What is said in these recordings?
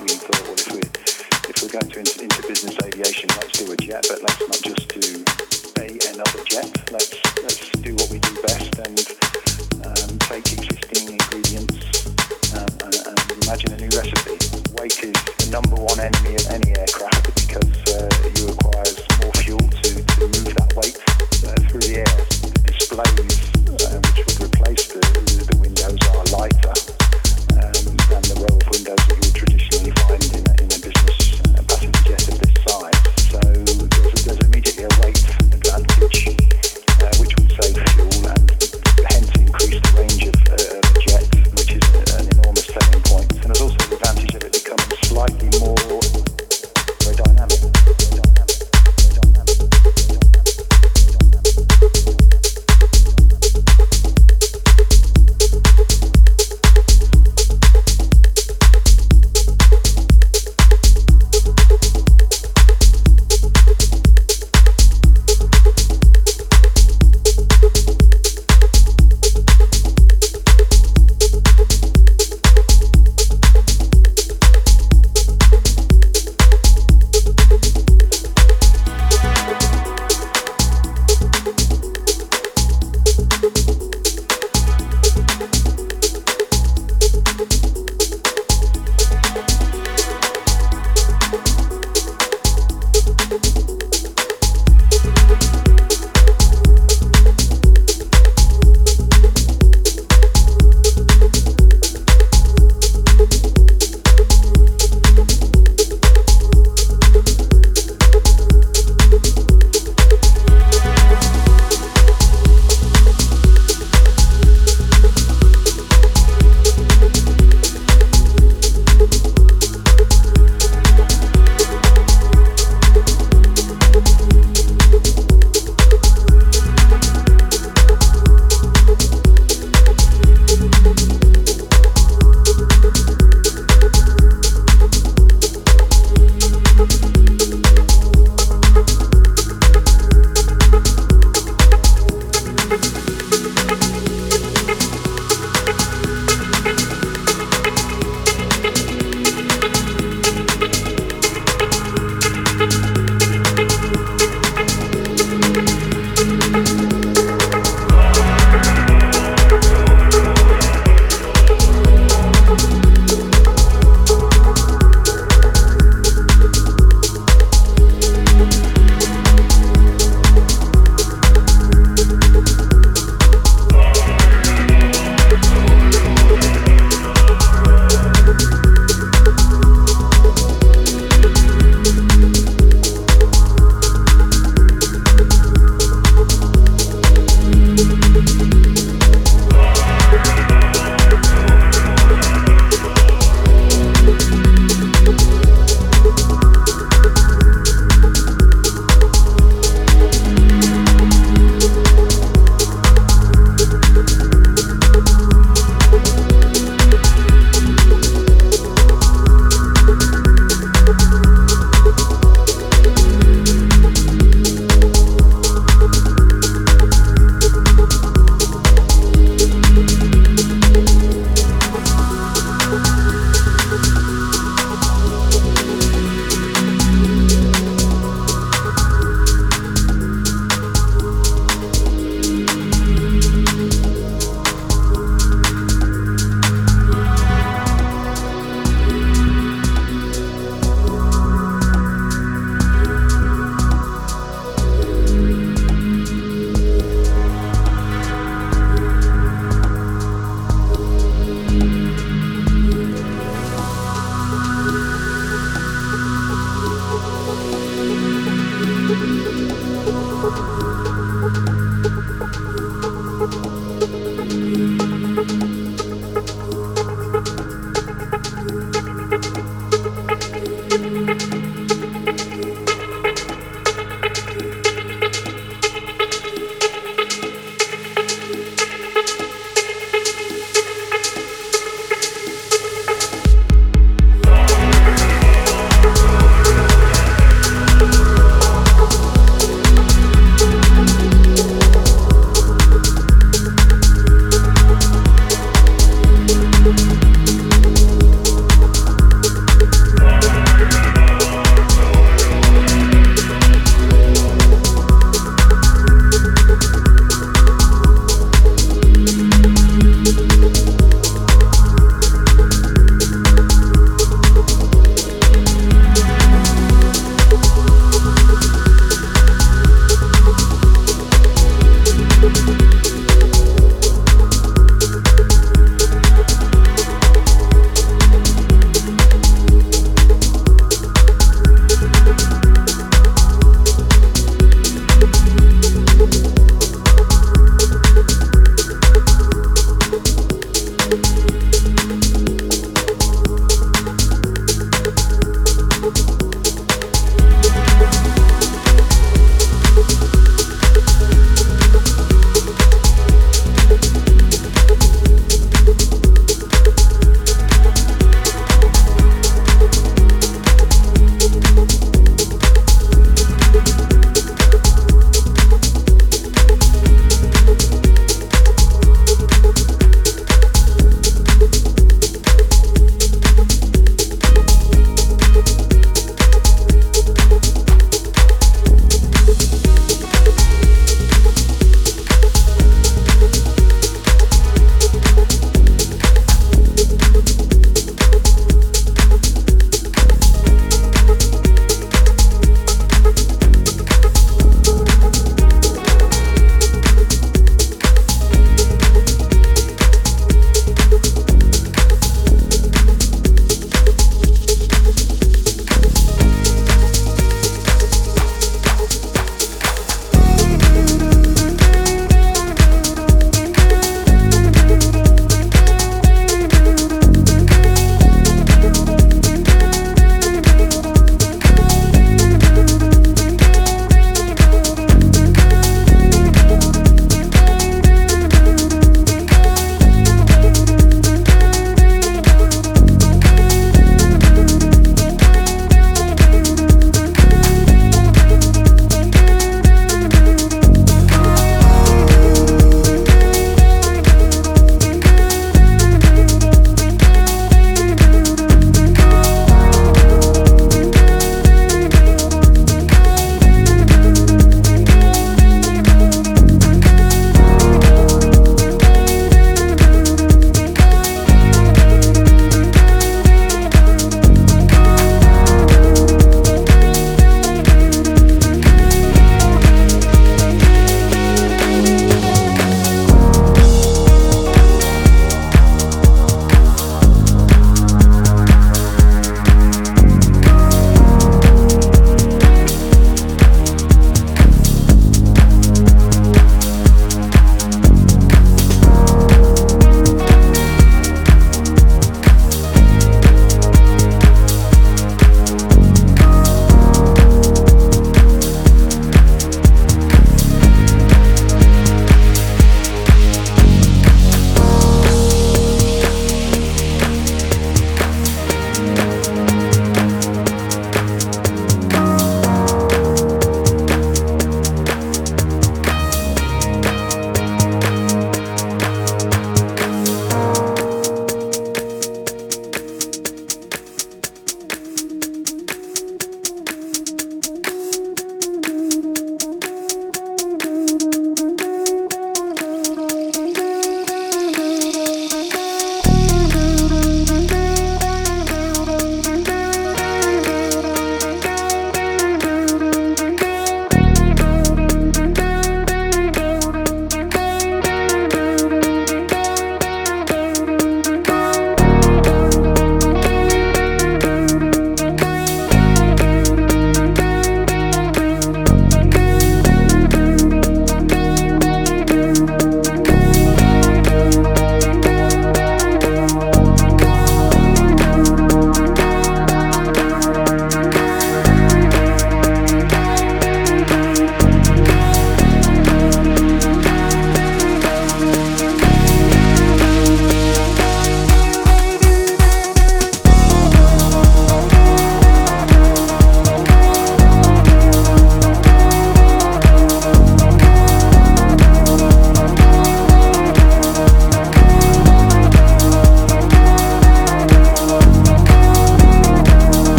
We thought, well, if we're, if we're going to into, into business aviation, let's do a jet, but let's not just do a another jet. Let's let's do what we do best and um, take existing ingredients um, and, and, imagine a new recipe. Weight is the number one enemy of any aircraft because uh, it requires more fuel to, to move that weight uh, through the air. Display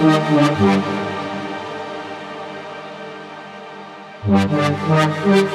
Thank you.